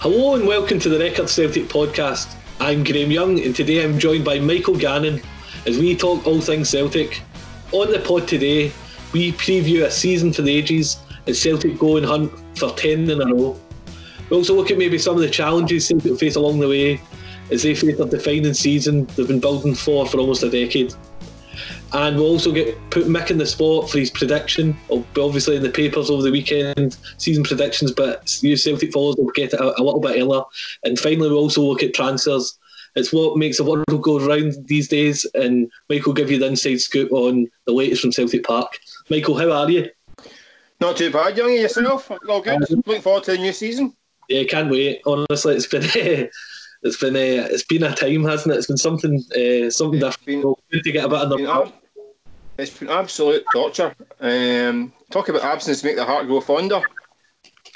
Hello and welcome to the Record Celtic podcast. I'm Graeme Young and today I'm joined by Michael Gannon as we talk all things Celtic. On the pod today, we preview a season for the ages as Celtic go and hunt for 10 in a row. We also look at maybe some of the challenges Celtic face along the way as they face their defining season they've been building for for almost a decade. And we'll also get put Mick in the spot for his prediction. It'll be obviously in the papers over the weekend, season predictions, but you Celtic followers will get it a, a little bit earlier. And finally, we'll also look at transfers. It's what makes the world go round these days, and Michael will give you the inside scoop on the latest from Celtic Park. Michael, how are you? Not too bad, young yourself. All good. Looking forward to the new season. Yeah, can't wait. Honestly, it's been it's been uh, it's been a time, hasn't it? It's been something uh, something been- different. Good to get a bit of the It's been absolute torture. Um, talk about absence make the heart grow fonder.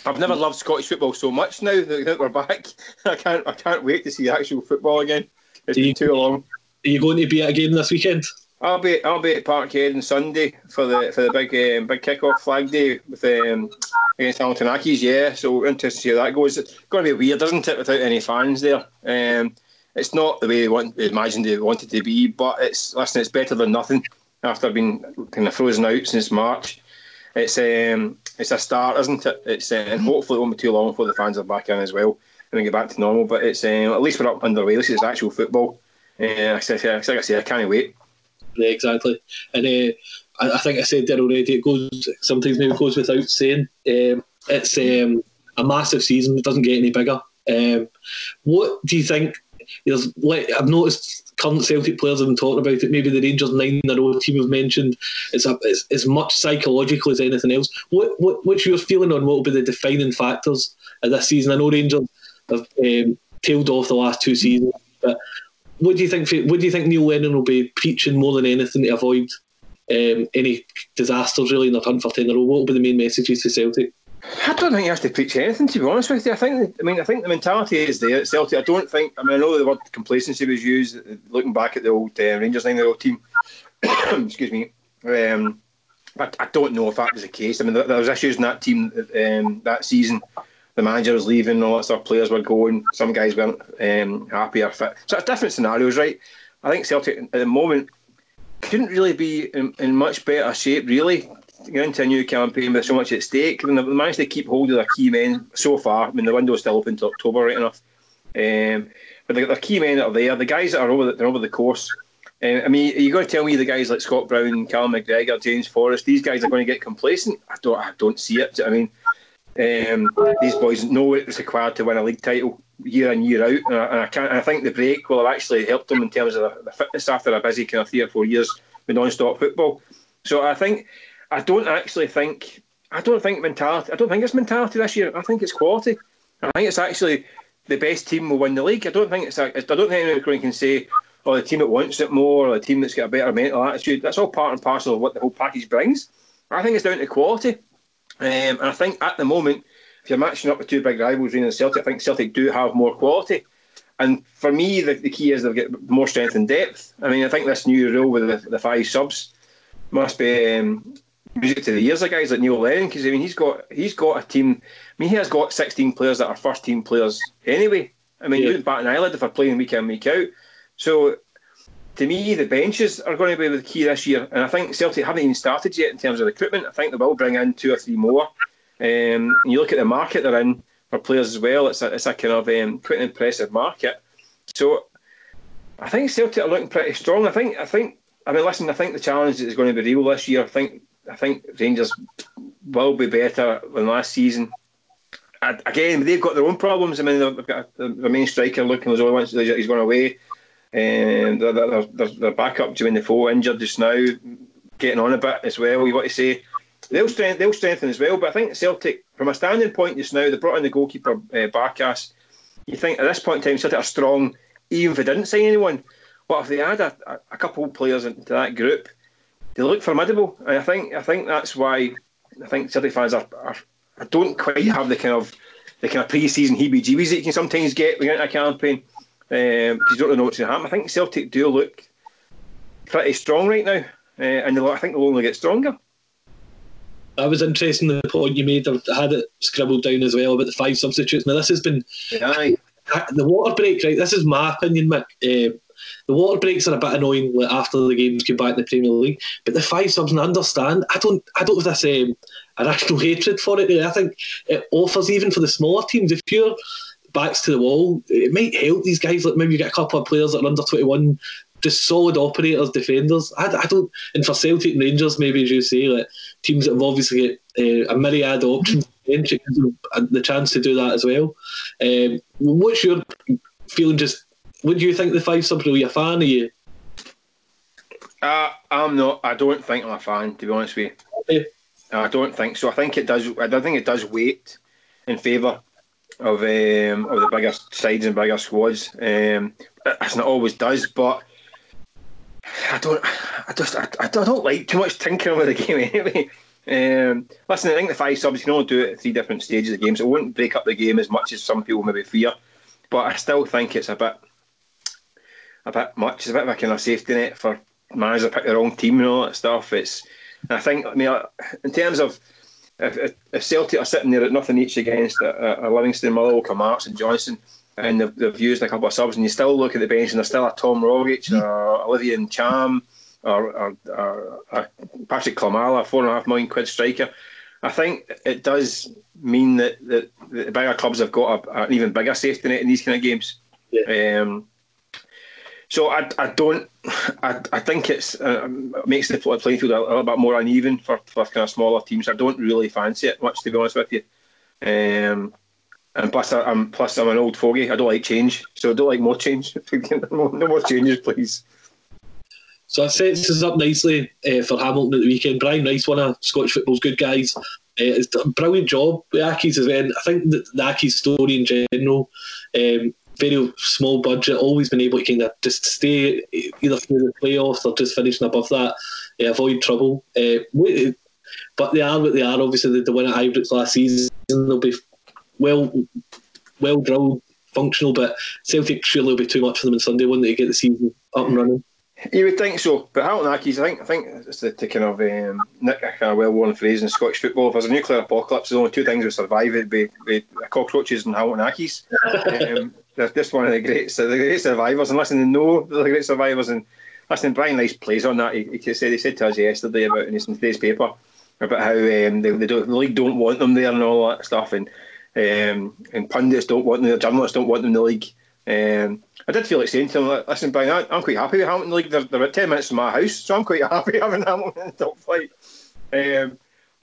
I've never loved Scottish football so much now that we're back. I can't I can't wait to see actual football again. It's you- been too long. Are you going to be at a game this weekend? I'll be I'll be at Parkhead on Sunday for the for the big um, big kick-off flag day with um, against Hamilton Accies. Yeah, so we're interested to see how that goes. It's going to be weird, isn't it, without any fans there? Um, it's not the way they want imagined they wanted to be, but it's listen, it's better than nothing. After I've been kind of frozen out since March, it's um, it's a start, isn't it? It's uh, and hopefully it won't be too long before the fans are back in as well and we get back to normal. But it's um, at least we're up underway. This is actual football. Uh, like I say, like I say, I can't wait. Yeah, exactly. And uh, I, I think I said there already. It goes sometimes maybe goes without saying. Um, it's um, a massive season. It doesn't get any bigger. Um, what do you think? There's like I've noticed current Celtic players have been talking about it. Maybe the Rangers nine in a row team have mentioned it's a it's as much psychological as anything else. What what what's your feeling on what will be the defining factors of this season? I know Rangers have um, tailed off the last two seasons, but what do you think? What do you think Neil Lennon will be preaching more than anything to avoid um, any disasters really in their hunt for ten in a row? What will be the main messages to Celtic? I don't think you have to preach anything. To be honest with you, I think. I mean, I think the mentality is there at Celtic. I don't think. I mean, I know the word complacency was used uh, looking back at the old uh, Rangers nine, the old team. Excuse me. Um, but I don't know if that was the case. I mean, there, there was issues in that team um, that season. The manager was leaving, all that stuff. Players were going. Some guys weren't um, happy or fit. So it's different scenarios, right? I think Celtic at the moment couldn't really be in, in much better shape, really, get into a new campaign with so much at stake. I they've managed to keep hold of their key men so far. I mean, the window's still open to October, right enough. Um, but the, key men that are there, the guys that are over the, they're over the course. I mean, you got to tell me the guys like Scott Brown, Cal McGregor, James Forrest, these guys are going to get complacent. I don't, I don't see it. I mean, um, these boys know it's required to win a league title year in year out, and I, and I, can't, and I think the break will have actually helped them in terms of the, the fitness after a busy kind of three or four years with non-stop football. So I think I don't actually think I don't think mentality. I don't think it's mentality this year. I think it's quality. I think it's actually the best team will win the league. I don't think it's. I don't think anyone can say, "Oh, the team that wants it more," or the team that's got a better mental attitude. That's all part and parcel of what the whole package brings. I think it's down to quality, um, and I think at the moment, if you're matching up with two big rivals, Rangers and Celtic, I think Celtic do have more quality. And for me, the, the key is they've got more strength and depth. I mean, I think this new rule with the, the five subs must be um, music to the ears of guys like Neil Lennon because I mean he's got he's got a team. I mean he has got 16 players that are first team players anyway. I mean Yeah. wouldn't bat an eyelid if they're playing week in week out. So to me the benches are going to be the key this year, and I think Celtic haven't even started yet in terms of recruitment. I think they will bring in two or three more. Um, and you look at the market they're in for players as well. It's a, it's a kind of um, quite an impressive market. So I think Celtic are looking pretty strong. I think I think I mean listen, I think the challenge is going to be real this year. I think I think Rangers will be better than last season. And again, they've got their own problems. I mean, they've got the main striker looking as he wants he's gone away. Um, they're, they're, they're, back up Jermaine Defoe injured just now, getting on a bit as well. You want to say they'll strengthen, they'll strengthen as well. But I think Celtic, from a standing point just now, they brought in the goalkeeper uh, Barkas. You think at this point in time Celtic are strong, even if they didn't sign anyone. But if they add a, a couple of players into that group, they look formidable. And I think I think that's why I think Celtic fans are, are I don't quite have the kind of the kind of pre-season heebie-jeebies that you can sometimes get when you're in a campaign because um, you don't really know what's going to happen. I think Celtic do look pretty strong right now, uh, and I think they'll only get stronger. That was interesting the point you made. I had it scribbled down as well about the five substitutes. Now this has been yeah. the water break. Right, this is my opinion, Mick. Uh, the water breaks are a bit annoying after the games come back in the Premier League, but the five subs, I understand. I don't. I don't have this um, irrational hatred for it. I think it offers even for the smaller teams. If you're backs to the wall, it might help these guys. Like maybe you get a couple of players that are under twenty one, just solid operators, defenders. I, I, don't. And for Celtic and Rangers, maybe as you say, like teams that have obviously got uh, a myriad of options, the chance to do that as well. Um, what's your feeling? Just would you think the five subs? Are you a fan? Are you? Uh, I'm not. I don't think I'm a fan, to be honest with you. Okay. I don't think so. I think it does. I think it does weight in favour of um, of the bigger sides and bigger squads. Um, as it always does, but I don't. I just. I, I don't like too much tinkering with the game anyway. Um, listen, I think the five subs you can only do it at three different stages of the game, so it won't break up the game as much as some people maybe fear. But I still think it's a bit, a bit much. It's a bit of a kind of safety net for managers to pick the wrong team and all that stuff. It's. I think. I mean, in terms of if, if Celtic are sitting there at nothing each against a, a Livingston, Motherwell, Marks and Johnson, and they've, they've, used a couple of subs, and you still look at the bench and there's still a Tom Rogic mm. or Olivier Ntcham or, or, or, or Patrick Klimala, four and a half million quid striker. I think it does mean that, that the bigger clubs have got a, an even bigger safety net in these kind of games. Yeah. Um, so I, I don't I, I think it's uh, makes the playing field a, little bit more uneven for, for kind of smaller teams. I don't really fancy it much to be honest with you. Um, and plus, I, am plus I'm an old fogey. I don't like change, so I don't like more change. no more changes, please. So that sets us up nicely uh, for Hamilton at the weekend. Brian Rice, one of Scottish football's good guys, uh, it's a brilliant job with Accies event. I think the, the Accies story in general um, very small budget, always been able to kind of just stay either through the playoffs or just finishing above that, uh, avoid trouble. Uh, but they are what they are. Obviously, the win at Ibrox last season. They'll be well, well drilled, functional. But Celtic surely will be too much for them on Sunday, wouldn't they, get the season up and running? You would think so, but Hamilton Accies, I think, I think it's the, the kind of um, nick a kind of well-worn phrase in Scottish football. If there's a nuclear apocalypse, there's only two things that survive: it'd be, be cockroaches and Hamilton Accies. um, they're just one of the great, the great survivors. And listen, they know they're the great survivors. And listen, Brian Rice plays on that. He, he said he said to us yesterday about in today's paper about how um, they, they don't, the league don't want them there and all that stuff, and um, and pundits don't want them, the journalists don't want them in the league. Um, I did feel like saying to him, listen, Brian, I'm quite happy with Hamilton League. They're, they're about 10 minutes from my house, so I'm quite happy having Hamilton in the top flight. Um,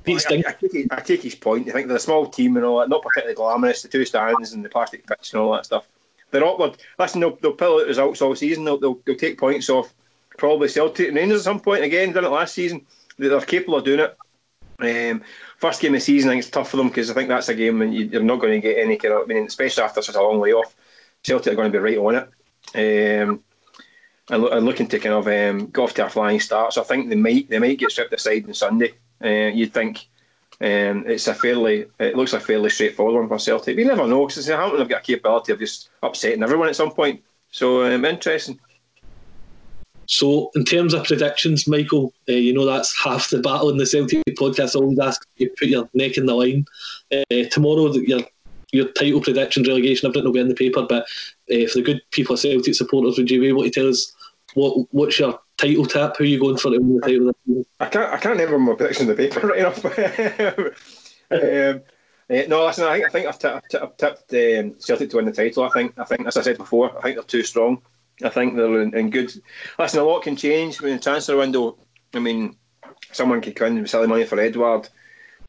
I, I, I, take, I, take, his point. I think they're a small team and all that, not particularly glamorous, the two stands and the plastic pitch and all that stuff they're awkward. Listen, they'll, they'll pull out results all season. They'll, they'll, they'll take points off probably Celtic and Rangers at some point. Again, done it last season. They're capable of doing it. Um, first game of the season, I think it's tough for them because I think that's a game when you're not going to get any kind of. I mean, especially after such a long layoff, Celtic are going to be right on it. Um, and, and looking to kind of um, go off to a flying start. So I think they might they might get stripped aside on Sunday. Uh, you'd think um, it's a fairly, it looks a fairly straightforward one for Celtic. We never know because Hamilton have got a capability of just upsetting everyone at some point. So um, interesting. So, in terms of predictions, Michael, uh, you know that's half the battle in the Celtic podcast. I always ask you put your neck in the line. Uh, tomorrow, your your title predictions, relegation, everything will be in the paper. But uh, for the good people, of Celtic supporters, would you be able to tell us what what's your title tap? Who are you going for to win the title? I can't. I can't remember my prediction in the paper right enough. um, uh, no, listen. I think I think I've, t- I've, t- I've tipped um, Celtic to win the title. I think. I think, as I said before, I think they're too strong. I think they're in, in good. Listen, a lot can change when the transfer window. I mean, someone could come in with silly money for Edouard.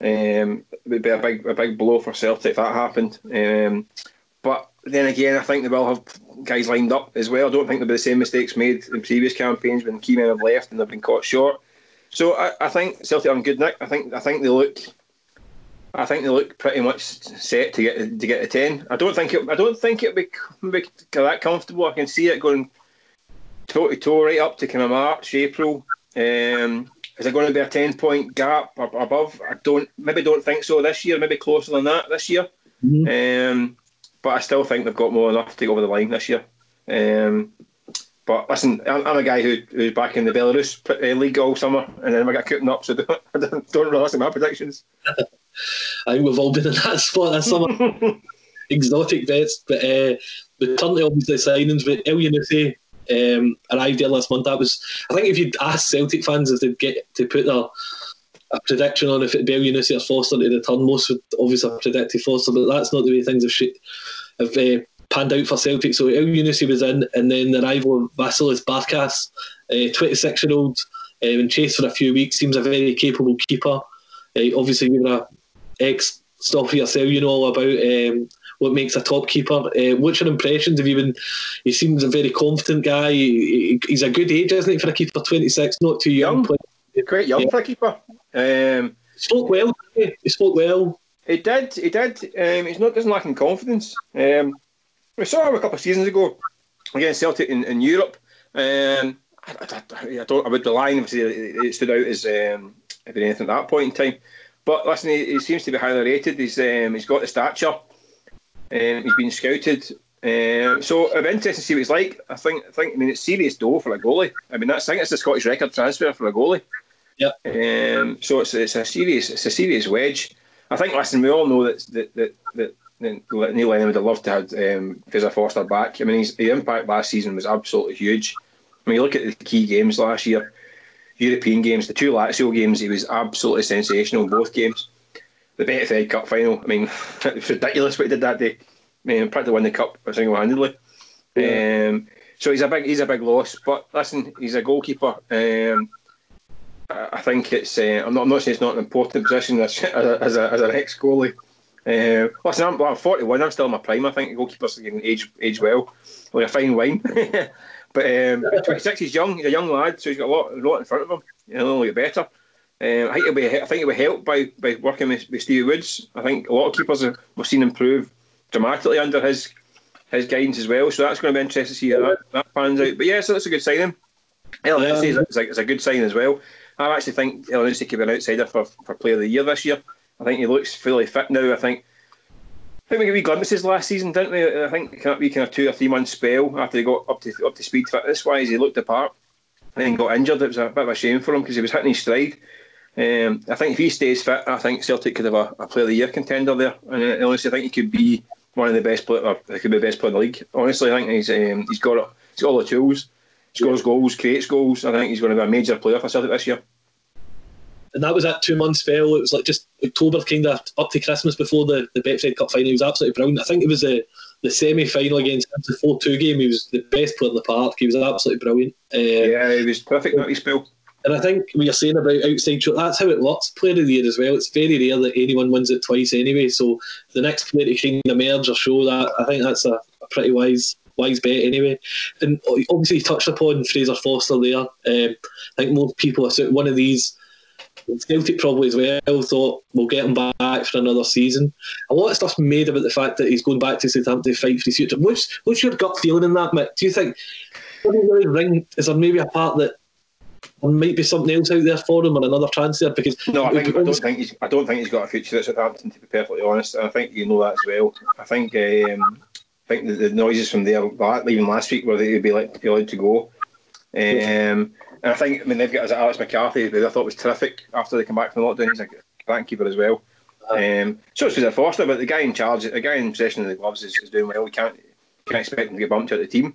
Um, it would be a big, a big blow for Celtic if that happened. Um, but then again, I think they will have guys lined up as well. I don't think there'll be the same mistakes made in previous campaigns when key men have left and they've been caught short. So I, I think Celtic are on good nick. I think I think they look I think they look pretty much set to get to get to ten. I don't think it. I don't think it'll be, be that comfortable. I can see it going toe to toe right up to kind of March, April. Um, is it going to be a ten point gap above? I don't. Maybe don't think so this year. Maybe closer than that this year. Mm-hmm. Um, but I still think they've got more than enough to go over the line this year. Um, but listen, I'm, I'm, a guy who, who's back in the Belarus uh, league all summer, and then I got cutting up, so don't, don't, don't rely on my predictions. I think we've all been in that spot this summer. Exotic bets, but uh, the to obviously signings with Elyounoussi um, arrived there last month. That was, I think, if you'd ask Celtic fans if they'd get to put their a prediction on if it'd be Elyounoussi or Forster to return, most would obviously have predicted Forster, but that's not the way things have, sh- have uh, panned out for Celtic. So Elyounoussi was in, and then the arrival of Vasilis Barkas, a 26 year old, uh, been chased for a few weeks, seems a very capable keeper. Uh, obviously, you're a ex stopper yourself, you know all about um, what makes a top keeper. Uh, what's your impressions? Have you been? He seems a very confident guy. He, he's a good age, isn't he, for a keeper? Twenty six, not too young. young. Quite young yeah. for a keeper. Um, spoke well. He? he spoke well. He did. He did. Um, he's not doesn't lack in confidence. Um, we saw him a couple of seasons ago against Celtic in, in Europe. Um, I, I, I, don't. I would be lying if it stood out as um, anything at that point in time. But listen, he, he seems to be highly rated. He's um, he's got the stature. Um, he's been scouted. Um, so it'll be interesting to see what he's like. I think I think I mean it's serious dough for a goalie. I mean that's I think it's the Scottish record transfer for a goalie. Yeah. Um, so it's it's a serious it's a serious wedge. I think listen, we all know that that that, that, Neil Lennon would have loved to have um, Fraser Forster back. I mean his, his impact last season was absolutely huge. I mean you look at the key games last year. European games, the two Lazio games, he was absolutely sensational in both games. The Betfred Cup final, I mean, it's ridiculous what he did that day. I mean, practically won the cup single handedly. Yeah. Um, so he's a big he's a big loss. But listen, he's a goalkeeper. Um, I think it's. Uh, I'm not. I'm not saying it's not an important position as, as, a, as an ex goalie. Uh, listen, I'm, I'm 41. I'm still in my prime. I think goalkeepers can age age well, like a fine wine. But um, 26, he's young. He's a young lad, so he's got a lot, a lot in front of him. He'll only get better. Um, I think it'll be. I think he'll be helped by, by working with, with Stevie Woods. I think a lot of keepers have, we've seen improve dramatically under his his guidance as well. So that's going to be interesting to see how that, that pans out. But yeah, so that's a good signing. Elyounoussi yeah. is, a, is a good sign as well. I actually think Elyounoussi could be an outsider for, for Player of the Year this year. I think he looks fully fit now. I think I think we got glimpses last season, didn't we? I think kind of, we kind of two or three month spell after he got up to up to speed fitness wise, he looked apart. And then got injured. It was a bit of a shame for him because he was hitting his stride. Um, I think if he stays fit, I think Celtic could have a, a player of the year contender there. And uh, honestly, I think he could be one of the best players. He could be the best player in the league. Honestly, I think he's um, he's got he's got all the tools. Scores yeah. goals, creates goals. I think he's going to be a major player for Celtic this year and that was that two months spell. It was like just October, kind of up to Christmas before the the Betfred Cup final. He was absolutely brilliant. I think it was the the semi final against the four two game. He was the best player in the park. He was absolutely brilliant. Uh, yeah, he was perfect that spell. And I think what you're saying about outside shot, that's how it works. Player of the year as well. It's very rare that anyone wins it twice anyway. So the next player to kind of emerge or show that, I think that's a, a pretty wise wise bet anyway. And obviously, you touched upon Fraser Forster there. Um, I think most people are one of these Celtic probably as well thought we'll get him back for another season. A lot of stuff's made about the fact that he's going back to Southampton to fight for his future. What's, what's your gut feeling in that, Mick? Do you think really ring? Is there maybe a part that there might be something else out there for him or another transfer? Because no, I, think, I don't think he's. I don't think he's got a future at Southampton. To be perfectly honest, and I think you know that as well. I think. Um, I think the, the noises from there, even last week, where they'd be like allowed to go. Um, and I think, I mean, they've got as Alex McCarthy, who I thought was terrific after they come back from the lockdown. He's a bank keeper as well. Um, so it's Fraser Forster, but the guy in charge, the guy in possession of the gloves is, is doing well. We can't can't expect him to get bumped out of the team.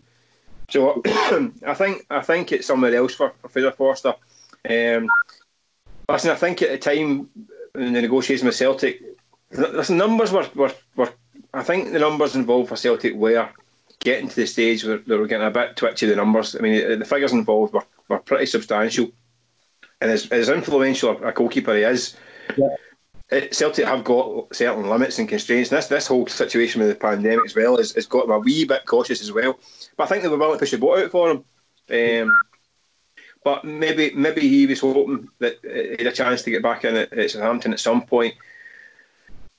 So I think I think it's somewhere else for, for Fraser Forster. Um, listen, I think at the time in the negotiation with Celtic, the numbers were, were, were I think the numbers involved for Celtic were getting to the stage where they were getting a bit twitchy. The numbers, I mean, the figures involved were were pretty substantial. And as, as influential a goalkeeper he is, yeah. Celtic have got certain limits and constraints. And this this whole situation with the pandemic as well has, has got them a wee bit cautious as well. But I think they were willing to push the boat out for him. Um, but maybe maybe he was hoping that he had a chance to get back in at, at Southampton at some point.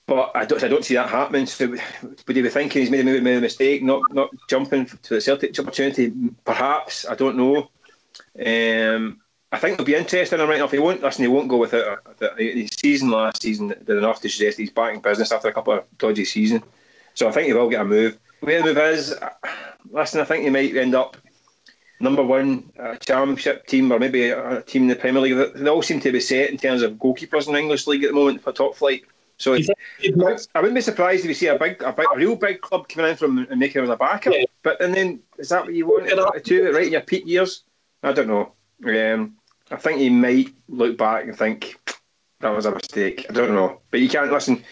But I don't, I don't see that happening. So would he be thinking he's made a, made a mistake, not not jumping to the Celtic opportunity? Perhaps I don't know. Um, I think it'll be interesting. I'm right enough. He won't listen. He won't go without his season last season did enough to suggest he's back in business after a couple of dodgy seasons. So I think he will get a move. Where the move is, listen, I think he might end up number one uh, championship team or maybe a, a, team in the Premier League. They all seem to be set in terms of goalkeepers in the English league at the moment for top flight. So I wouldn't be surprised if you see a big, a, big, a real big club coming in from and making him a backup. Yeah. But and then is that what you want to do? Right in your peak years? I don't know. Um, I think he might look back and think that was a mistake. I don't know, but you can't listen.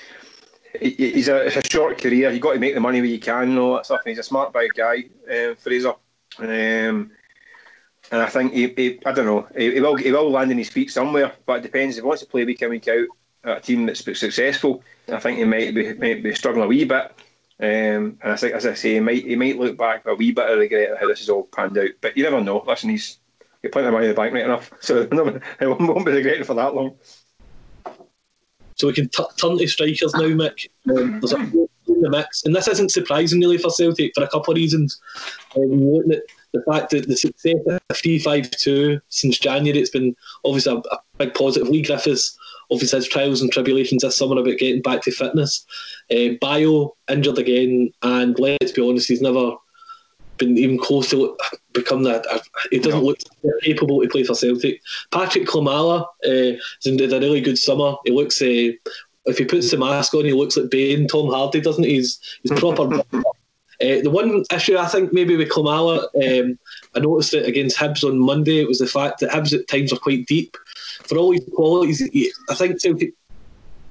He's a, it's a short career. You got to make the money where you can and all that stuff. And he's a smart big guy, uh, Fraser. Um, and I think he, he I don't know, he, he, will he will land in his feet somewhere. But it depends. If he wants to play week in week out at a team that's successful, I think he might be might be struggling a wee bit. Um, and I think, as I say, he might he might look back a wee bit of regret at how this has all panned out. But you never know. Listen, he's got plenty of money in the bank right enough, so it won't be regretting for that long. So we can t- turn to strikers now, Mick. Um, there's a in the mix, and this isn't surprising really for Celtic for a couple of reasons. Um, the fact that the success of three five two since January, it's been obviously a, a big positive. Lee Griffiths obviously has trials and tribulations this summer about getting back to fitness. Uh, Bayo injured again, and let's be honest, he's never been even close to become that. He doesn't look capable to play for Celtic. Patrick Klimala uh, has had a really good summer. He looks, uh, if he puts the mask on, he looks like Bane, Tom Hardy, doesn't he? He's, he's proper. Uh, the one issue I think maybe with Klimala, um, I noticed it against Hibs on Monday. It was the fact that Hibs at times are quite deep. For all his qualities, I think Celtic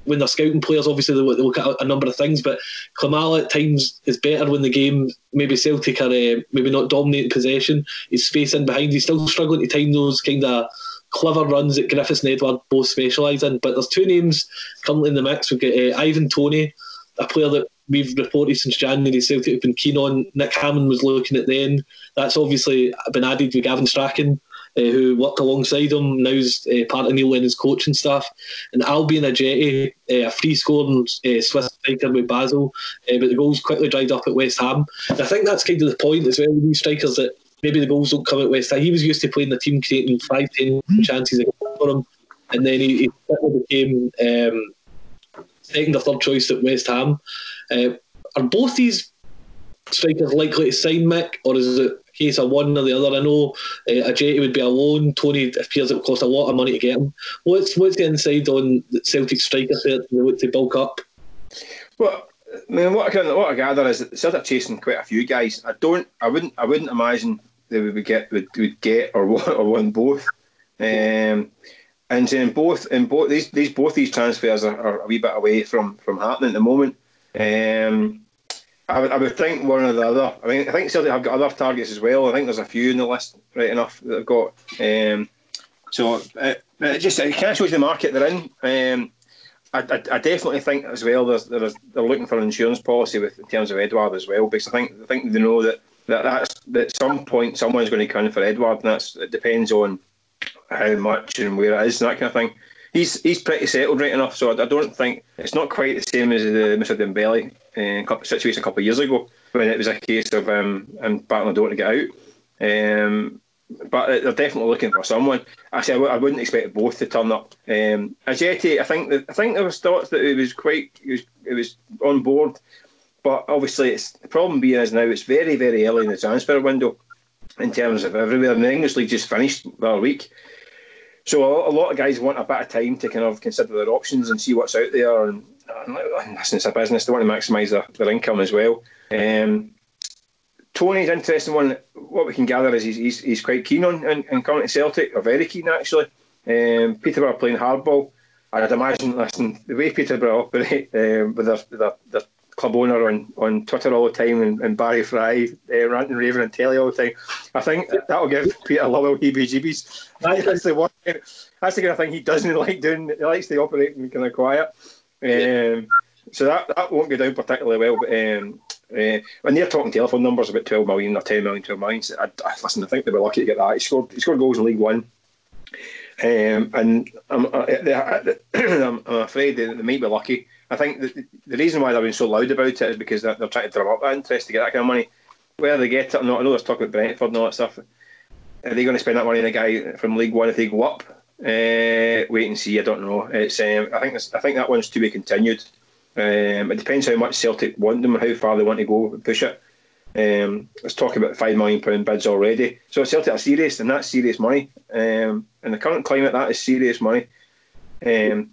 when they're scouting players, obviously they look at a number of things, but Klimala at times is better when the game maybe Celtic are uh, maybe not dominating possession. He's space in behind. He's still struggling to time those kind of clever runs that Griffiths and Edouard both specialise in. But there's two names currently in the mix. We've got uh, Ivan Toney, a player that we've reported since January Celtic have been keen on. Nick Hammond was looking at then. That's obviously been added with Gavin Strachan uh, who worked alongside him, now's uh, part of Neil Lennon's coaching staff. And Albian Ajeti, uh, a free scoring uh, Swiss striker with Basel, uh, but the goals quickly dried up at West Ham. And I think that's kind of the point as well with these strikers that maybe the goals don't come at West Ham. He was used to playing the team creating five, ten chances for him, and then he, he became um, second or third choice at West Ham. Uh, are both these strikers likely to sign Mick, or is it case of one or the other. I know uh, Ajeti would be a loan. Toney appears it would cost a lot of money to get him. What's what's the inside on Celtic strikers there to to bulk up? Well, I mean, what I can, what I gather is that Celtic chasing quite a few guys. I don't, I wouldn't, I wouldn't imagine they would get would, would get or one or one both. Um, and both, in both these, these both these transfers are, are, a wee bit away from from happening at the moment. Um, I would, I would think one or the other. I mean, I think Celtic have got other targets as well. I think there's a few in the list, right enough, that they've got. Um, so it, it just it kind of shows the market they're in. Um, I, I, I, definitely think as well there's, there's, they're looking for an insurance policy with in terms of Edouard as well because I think I think they know that that that's that at some point someone's going to come in for Edouard and that's it depends on how much and where it is and that kind of thing he's he's pretty settled right enough. So I, don't think it's not quite the same as the Moussa Dembele uh, situation a couple of years ago when it was a case of um and the door to get out. Um, but they're definitely looking for someone. Actually, I w- I wouldn't expect both to turn up. Um, Ajeti, I think that I think there was thoughts that it was quite it was, it was on board, but obviously it's the problem being is now it's very very early in the transfer window in terms of everywhere. The English league just finished other week, so a lot of guys want a bit of time to kind of consider their options and see what's out there. And, and listen, it's a business; they want to maximise their, their income as well. Um, Toney's interesting one. What we can gather is he's, he's, he's quite keen on and, and currently Celtic, or very keen actually. Um, Peterborough playing hardball. I'd imagine, listen, the way Peterborough operate um, with their, their, their club owner on, on Twitter all the time and, and Barry Fry uh, ranting, raving, and telly all the time. I think that'll give Peter Lawwell heebie-jeebies. That's the one. That's the kind of thing he doesn't like doing. He likes to operate in kind of quiet. Um, so that, that won't go down particularly well. But um, uh, when they're talking telephone numbers about 12 million or 10 million, 12 million, I, I, listen, I think they were lucky to get that. He scored, he scored goals in League One. Um, and I'm, uh, I'm, I'm afraid they, they might be lucky. I think the, the reason why they've been so loud about it is because they're, they're trying to drum up that interest to get that kind of money. Whether they get it or not, I know there's talk about Brentford and all that stuff. Are they going to spend that money on a guy from League One if they go up? Uh, wait and see. I don't know. It's um, I think I think that one's to be continued. Um, it depends how much Celtic want them and how far they want to go and push it. Um, let's talk about five million pound bids already. So Celtic are serious, and that's serious money. Um, in the current climate, that is serious money. Um,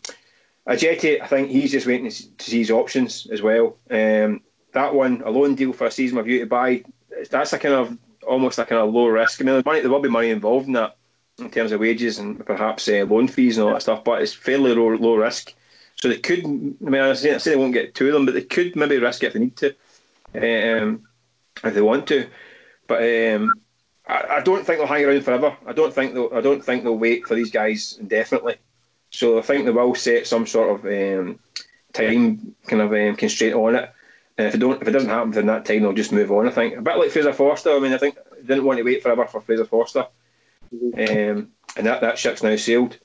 Ajeti, I think he's just waiting to see his options as well. Um, that one, a loan deal for a season with you to buy, that's a kind of almost a kind of low risk. I mean, money, there will be money involved in that in terms of wages and perhaps uh, loan fees and all that stuff, but it's fairly low, low risk. So they could, I mean, I say, I say they won't get two of them, but they could maybe risk it if they need to, um, if they want to. But um, I, I, don't think they'll hang around forever. I don't think they'll. I don't think they'll wait for these guys indefinitely. So I think they will set some sort of um, time kind of um, constraint on it. And if it don't, if it doesn't happen within that time, they'll just move on. I think a bit like Fraser Forster. I mean, I think didn't want to wait forever for Fraser Forster, um, and that that ship's now sailed.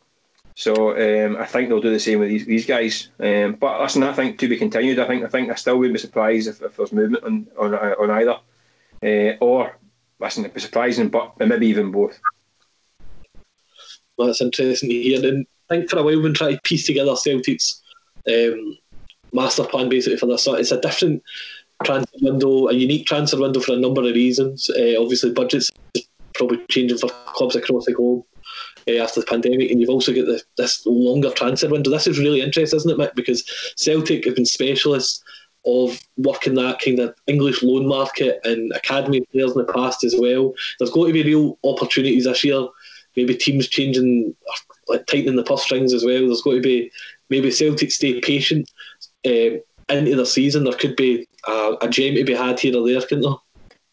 So um, I think they'll do the same with these, these guys. Um, but listen, I think to be continued. I think I think I still wouldn't be surprised if, if there's movement on on, on either, uh, or listen, it'd be surprising, but maybe even both. Well, that's interesting to hear. I think for a while we've been trying to piece together Celtic's um, master plan basically for this. It's a different transfer window, a unique transfer window for a number of reasons. Uh, obviously, budgets probably changing for clubs across the globe uh, after the pandemic, and you've also got the, this longer transfer window. This is really interesting, isn't it, Mick? Because Celtic have been specialists of working that kind of English loan market and academy players in the past as well. There's going to be real opportunities this year. Maybe teams changing, like tightening the purse strings as well. There's going to be maybe Celtic stay patient um, into the season. There could be a, a gem to be had here or there, couldn't there?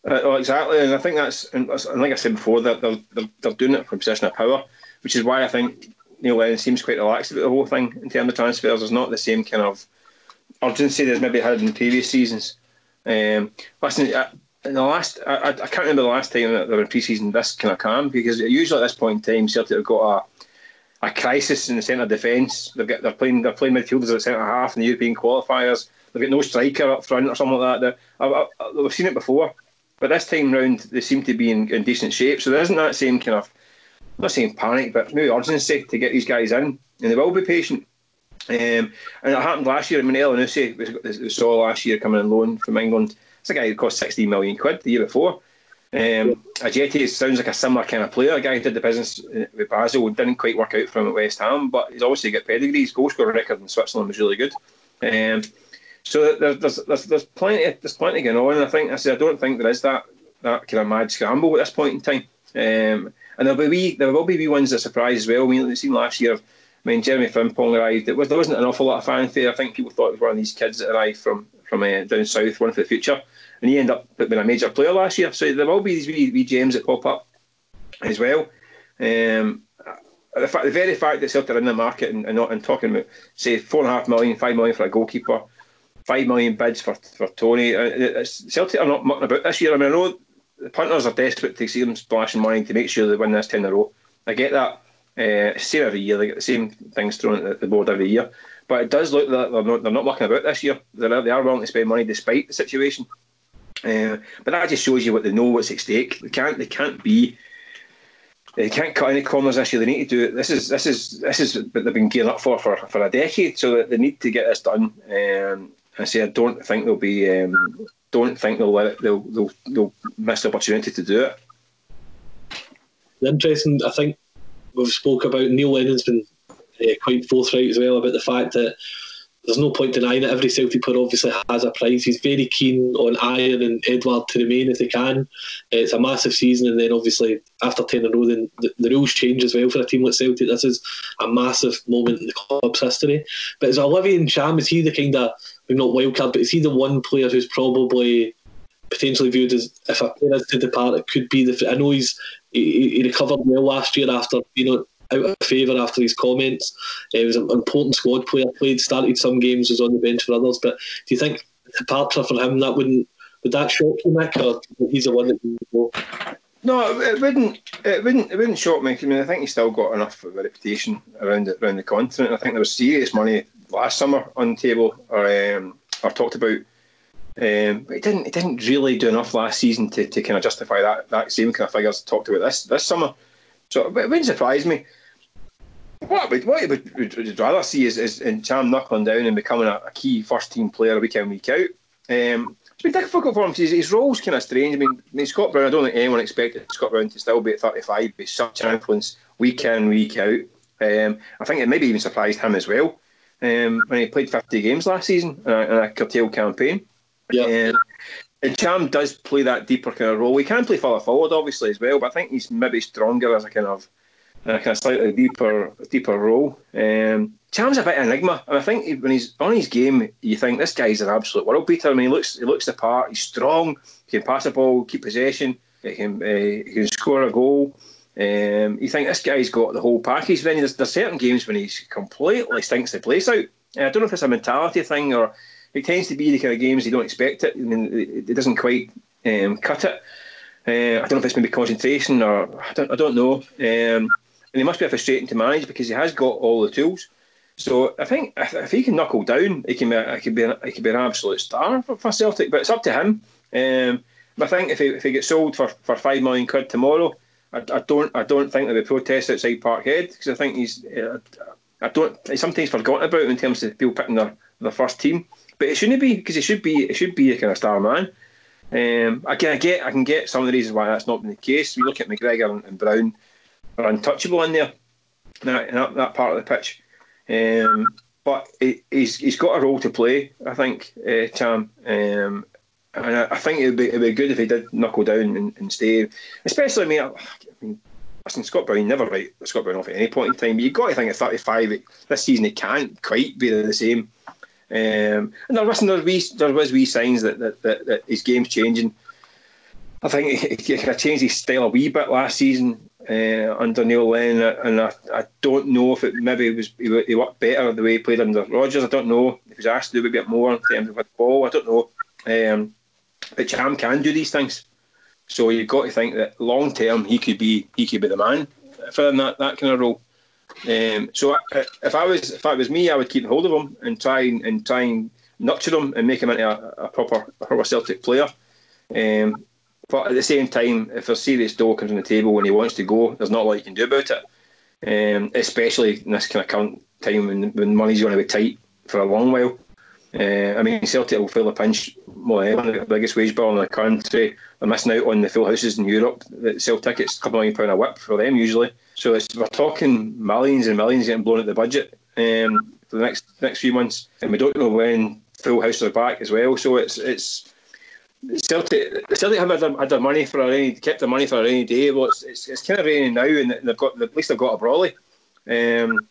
Uh, well, exactly, and I think that's, and like I said before, that they're, they're, they're doing it from a position of power, which is why I think Neil Lennon seems quite relaxed about the whole thing in terms of transfers. There's not the same kind of urgency there's maybe had in previous seasons. Um, listen, in the last, I, I can't remember the last time that they were in pre-season this kind of calm because usually at this point in time, Celtic have got a, a crisis in the centre defence. They've got they're playing they're playing midfielders at the centre half in the European qualifiers. They've got no striker up front or something like that. I, I, uh, uh, uh, we've seen it before, but this time round they seem to be in, in decent shape. So there isn't that same kind of I'm not saying panic, but maybe urgency to get these guys in, and they will be patient. Um, and it happened last year. I mean, Elyounoussi we saw last year coming on loan from England. It's a guy who cost 16 million quid the year before. Um, Ajeti sounds like a similar kind of player. A guy who did the business with Basel didn't quite work out for him at West Ham, but he's obviously got pedigree. His goal scorer record in Switzerland was really good. Um, so there's, there's, there's plenty there's plenty going on. I think I said I don't think there is that that kind of mad scramble at this point in time. Um, and there'll be wee, there will be wee ones that surprise as well. I mean, it seemed last year I mean, Jeremy Frimpong arrived. It was, there wasn't an awful lot of fanfare. I think people thought it was one of these kids that arrived from from uh, down south, one for the future, and he ended up being a major player last year. So there will be these wee, wee gems that pop up as well. Um, the, fact, the very fact that Celtic are in the market and, and, not, and talking about say four and a half million, five million for a goalkeeper, five million bids for for Toney. Uh, Celtic are not mucking about this year. I mean, I know the punters are desperate to see them splashing money to make sure they win this ten in a row. I get that. Uh, same every year, they get the same things thrown at the board every year. But it does look that they're not, they're not mucking about this year. They're, they are willing to spend money despite the situation. Uh, but that just shows you what they know what's at stake. They can't they can't be they can't cut any corners this year. They need to do it. This is this is this is what they've been gearing up for for, for a decade. So they need to get this done. Um, I say I don't think they'll be um, don't think they'll let it, they'll, they'll they'll miss the opportunity to do it. Interesting. I think we've spoke about Neil Lennon's been uh, quite forthright as well about the fact that there's no point denying it. Every Celtic player obviously has a price. He's very keen on Ajer and Edouard to remain if they can. Uh, it's a massive season, and then obviously after 10 in a row, then the, the, rules change as well for a team like Celtic. This is a massive moment in the club's history. But is Olivier Ntcham, is he the kind of maybe not wildcard, but is he the one player who's probably potentially viewed as if a player is to depart, it could be the. I know he's he, he recovered well last year after you know out of favour after his comments. Uh, he was an important squad player, played, started some games, was on the bench for others. But do you think departure for him that wouldn't would that shock you, Mick, or he's the one that? No, it wouldn't. It wouldn't. It wouldn't shock me. I mean, I think he's still got enough of a reputation around the, around the continent. I think there was serious money last summer on the table, or um, or talked about. Um, but he didn't. He didn't really do enough last season to, to kind of justify that that same kind of figures talked about this this summer. So it wouldn't surprise me. What would what would, would, would rather see is, is Ntcham knuckling down and becoming a, a key first team player week in week out. Um, it's been difficult for him his, his role's kind of strange. I mean, I mean, Scott Brown. I don't think anyone expected Scott Brown to still be at 35, be such an influence week in week out. Um, I think it maybe even surprised him as well um, when he played 50 games last season in a, in a curtailed campaign. Yeah. Um, and Ntcham does play that deeper kind of role. He can play further forward, obviously, as well, but I think he's maybe stronger as a kind of a kind of slightly deeper deeper role. Um, Ntcham's a bit of enigma, and I think when he's on his game, you think this guy's an absolute world beater. I mean, he looks he looks the part. He's strong. He can pass the ball, keep possession. He can uh, he can score a goal. Um, you think this guy's got the whole package. Then there's, there's certain games when he's completely stinks the place out. I don't know if it's a mentality thing or it tends to be the kind of games you don't expect it. I mean, it doesn't quite um, cut it. Uh, I don't know if it's maybe concentration or I don't, I don't know. Um, and he must be frustrating to manage because he has got all the tools. So I think if, if he can knuckle down, he can be, he can be, an, he be an absolute star for, for Celtic. But it's up to him. Um, I think if he, if he gets sold for, for five million quid tomorrow, I, I don't I don't think there'll be protests outside Parkhead because I think he's uh, I don't he's sometimes forgotten about in terms of people picking their, their first team. But it shouldn't be because it should be it should be a kind of star man. Um, I can get I can get some of the reasons why that's not been the case. We look at McGregor and, and Brown are untouchable in there, that, in that, that part of the pitch. Um, but he, he's he's got a role to play, I think, uh, Ntcham. Um, and I, I, think it'd be, it'd be good if he did knuckle down and, and stay. Especially, I mean, I, I mean, listen, Scott Brown never write Scott Brown off at any point in time. But you've got to think at 35, this season, it can't quite be the same. Um, and there, listen, there, wee, there was wee signs that, that, that, that his game's changing. I think he, he changed his style a wee bit last season uh, under Neil Lennon, and I, I don't know if it maybe was he, worked better the way he played under Rodgers. I don't know if he was asked to do a bit more in terms of the ball. I don't know. Um, but Ntcham can do these things, so you've got to think that long term he could be he could be the man for that that kind of role. Um, so if I was if I was me, I would keep hold of him and try and, and try and nurture him and make him into a, a proper a proper Celtic player. Um, but at the same time, if a serious door comes on the table when he wants to go, there's not a lot you can do about it. Um, especially in this kind of current time when, when money's going to be tight for a long while. Uh, I mean, Celtic will feel the pinch more than the biggest wage bill in the country. They're missing out on the full houses in Europe that sell tickets, a couple million pound a whip for them usually. So we're talking millions and millions getting blown at the budget um, for the next next few months, and we don't know when full houses are back as well. So it's it's Celtic, Celtic have had their, had their money for a rainy, kept their money for a rainy day. Well, it's, it's, it's kind of raining now, and they've got at least they've got a brawley. Um,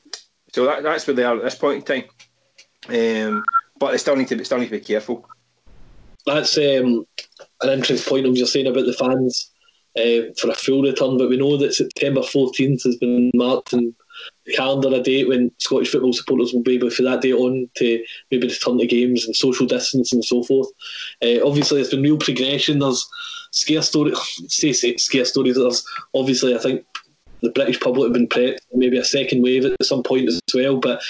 so that, that's where they are at this point in time. Um, but they still need to be, still need to be careful. That's um, an interesting point. I was just saying about the fans uh, for a full return, but we know that September 14th has been marked in the calendar a date when Scottish football supporters will be able for that day on to maybe return to games and social distance and so forth. Uh, obviously, there's been real progression. There's scare stories, say, say scare stories. There's obviously, I think the British public have been prepped maybe a second wave at some point as well, but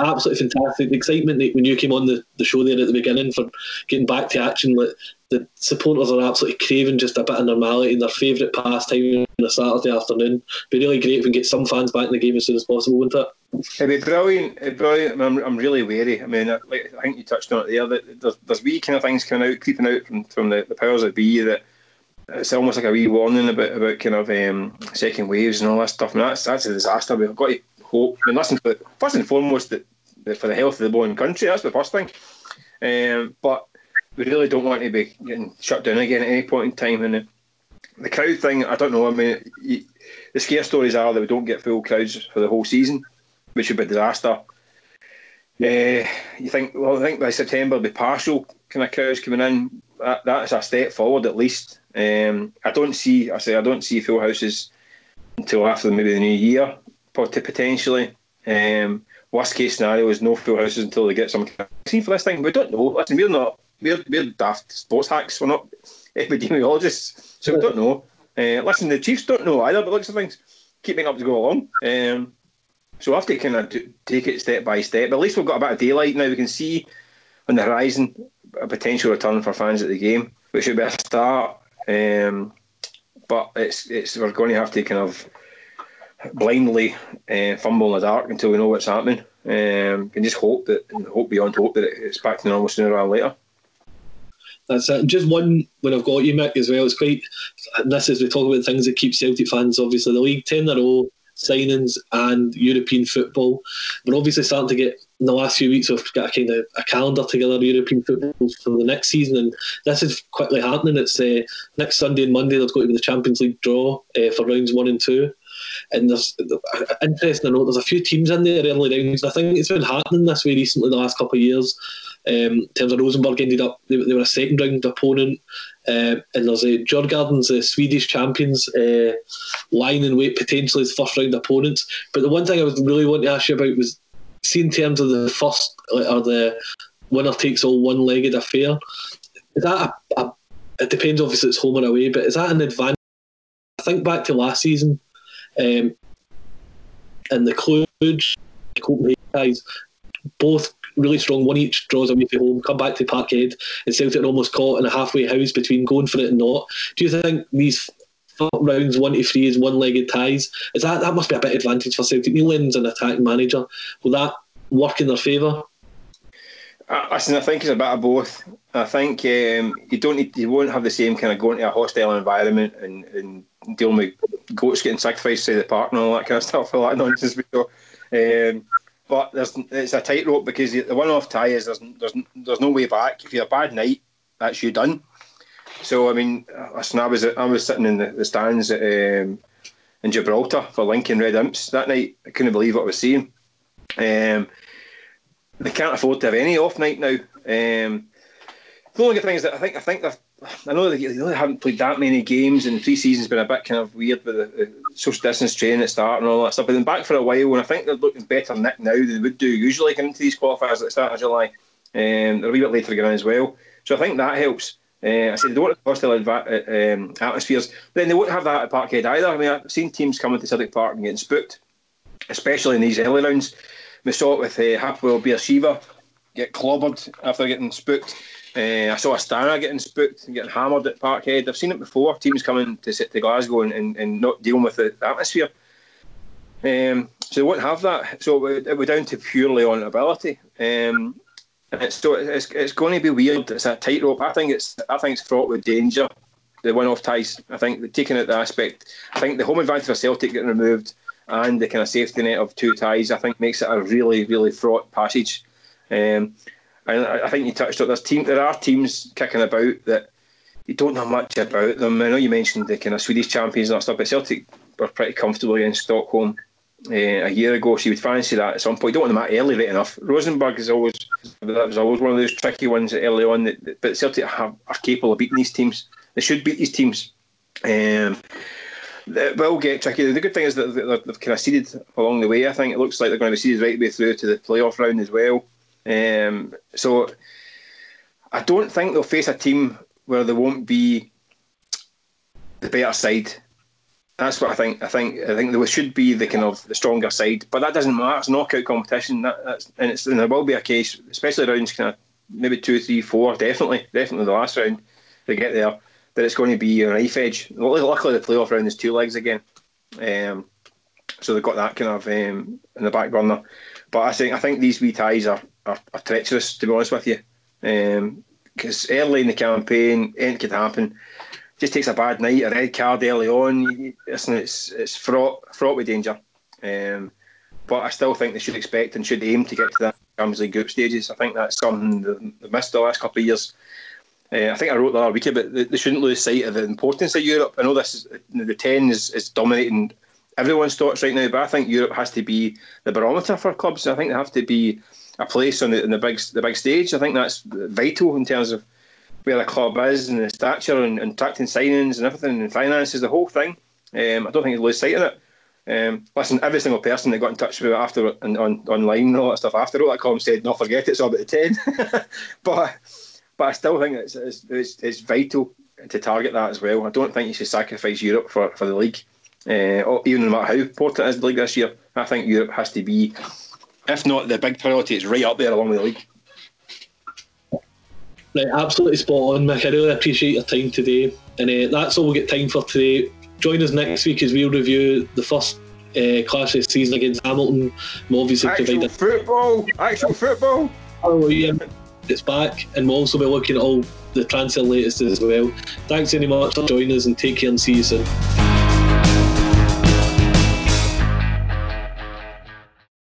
absolutely fantastic. The excitement that when you came on the, the show there at the beginning for getting back to action, like the supporters are absolutely craving just a bit of normality in their favourite pastime on a Saturday afternoon. It'd be really great if we can get some fans back in the game as soon as possible, wouldn't it? It'd be brilliant. It'd be brilliant. I'm, I'm really wary. I mean, like, I think you touched on it there. That there's, there's wee kind of things coming out, creeping out from, from the, the powers that be that it's almost like a wee warning about about kind of um, second waves and all that stuff. And that's that's a disaster. We've got to hope. I mean, listen, first and foremost, for the health of the boy and country, that's the first thing. Um, but we really don't want to be getting shut down again at any point in time. And the, the crowd thing, I don't know. I mean, you, the scare stories are that we don't get full crowds for the whole season, which would be a disaster. Uh, you think? Well, I think by September the partial kind of crowds coming in. That, that's a step forward at least. Um, I don't see. I say I don't see full houses until after maybe the new year, potentially. Um, worst case scenario is no full houses until they get some vaccine for this thing. We don't know. Listen, we're not. We're, we're daft sports hacks. We're not epidemiologists, so we don't know. Uh, listen, the Chiefs don't know either, but looks of things keeping up to go along. Um, so we have to kind of take it step by step. But at least we've got a bit of daylight now. We can see on the horizon a potential return for fans at the game, which should be a start. Um, but it's it's we're going to have to kind of blindly uh, fumble in the dark until we know what's happening. Um, and just hope that hope beyond hope that it's back to normal sooner or later. That's it. Just one when I've got you, Mick, as well. It's quite. This is we talk about things that keep Celtic fans. Obviously, the league ten in a row signings and European football. We're obviously starting to get in the last few weeks we've got a kind of a calendar together European football for the next season and this is quickly happening. It's uh, next Sunday and Monday there's going to be the Champions League draw uh, for rounds one and two. And there's interesting to note there's a few teams in there early rounds. I think it's been happening this way recently the last couple of years. Um, in terms of Rosenborg ended up they, they were a second round opponent uh, and there's a Djurgården's the Swedish champions uh, lying in wait potentially as first round opponents. But the one thing I was really wanting to ask you about was see in terms of the first or the winner takes all one legged affair. Is that a, a, it depends obviously it's home or away, but is that an advantage? I think back to last season, um, and the Cluj, Copenhagen both really strong. One each draws away from home, come back to Parkhead, and Celtic are almost caught in a halfway house between going for it and not. Do you think these rounds one to three is one-legged ties? Is that that must be a bit advantage for Celtic? Neil Lennon's an attacking manager. Will that work in their favour? Listen, I think it's a bit of both. I think um, you don't need, you won't have the same kind of going to a hostile environment and, and dealing with goats getting sacrificed to the park and all that kind of stuff, all that nonsense. Um, but there's it's a tightrope because the one-off tie is there's, there's there's no way back. If you're a bad night, that's you done. So I mean, I was I was sitting in the, the stands at, um, in Gibraltar for Lincoln Red Imps that night. I couldn't believe what I was seeing. Um, they can't afford to have any off night now. Um, the only good thing is that I think I think that I know they really haven't played that many games, and the pre-season's been a bit kind of weird with the, social distance training at start and all that stuff. But then back for a while, and I think they're looking better now than they would do usually coming into these qualifiers at the start of July. Um, they're a wee bit later again as well, so I think that helps. Uh, I said they don't have hostile adva- um, atmospheres, but then they won't have that at Parkhead either. I mean, I've seen teams coming to Celtic Park and getting spooked, especially in these early rounds. We saw it with uh, Hapoel Beersheva get clobbered after getting spooked. Uh, I saw Astana getting spooked and getting hammered at Parkhead. I've seen it before. Teams coming to to Glasgow and, and, and not dealing with the, atmosphere. Um, so they won't have that. So it, it down to purely on ability. Um, it's, so it's it's going to be weird. It's a tightrope. I think it's I think it's fraught with danger. The one-off ties. I think taking it the aspect. I think the home advantage for Celtic getting removed and the kind of safety net of two ties. I think makes it a really really fraught passage. Um, and I think you touched on this team. There are teams kicking about that you don't know much about them. I know you mentioned the kind of Swedish champions and that stuff, but Celtic were pretty comfortable against Stockholm uh, a year ago, so you would fancy that at some point. You don't want them that early right enough. Rosenborg is always that was always one of those tricky ones early on. That, but Celtic have, are capable of beating these teams. They should beat these teams. Um, it will get tricky. The good thing is that they've kind of seeded along the way. I think it looks like they're going to be seeded right way through to the playoff round as well. Um, so I don't think they'll face a team where they won't be the better side. That's what I think. I think I think there should be the kind of the stronger side, but that doesn't matter. It's knockout competition. That, that's and it's and there will be a case, especially rounds kind of maybe two, three, four, definitely, definitely the last round to get there. That it's going to be a knife edge. Luckily, the playoff round is two legs again, um, so they've got that kind of um, in the back burner. But I think I think these wee ties are are, are treacherous, to be honest with you. Because um, early in the campaign, anything could happen. Just takes a bad night, a red card early on. Listen, it's it's fraught fraught with danger. Um, but I still think they should expect and should aim to get to that Champions League group stages. I think that's something they've missed the last couple of years. Uh, I think I wrote the other week about they, they shouldn't lose sight of the importance of Europe. I know this is the ten is, is dominating everyone's thoughts right now, but I think Europe has to be the barometer for clubs. I think they have to be a place on the, the big the big stage. I think that's vital in terms of where the club is and the stature and, and attracting signings and everything and finances, the whole thing. Um, I don't think you lose sight of it. Um, listen, every single person that got in touch with me after and on online and all that stuff after all that column said, "No, forget it, it's all about the ten. but but I still think it's, it's, it's, it's vital to target that as well. I don't think you should sacrifice Europe for, for the league. Uh, even no matter how important it is the league this year, I think Europe has to be, if not the big priority, it's right up there along with the league. Right, absolutely spot on, Mick. I really appreciate your time today, and uh, that's all we'll get time for today. Join us next week as we'll review the first uh, clash of the season against Hamilton. We'll obviously actual provide football, actual football. Oh yeah, it's back, and we'll also be looking at all the transfer latest as well. Thanks very much for joining us, and take care and see you soon.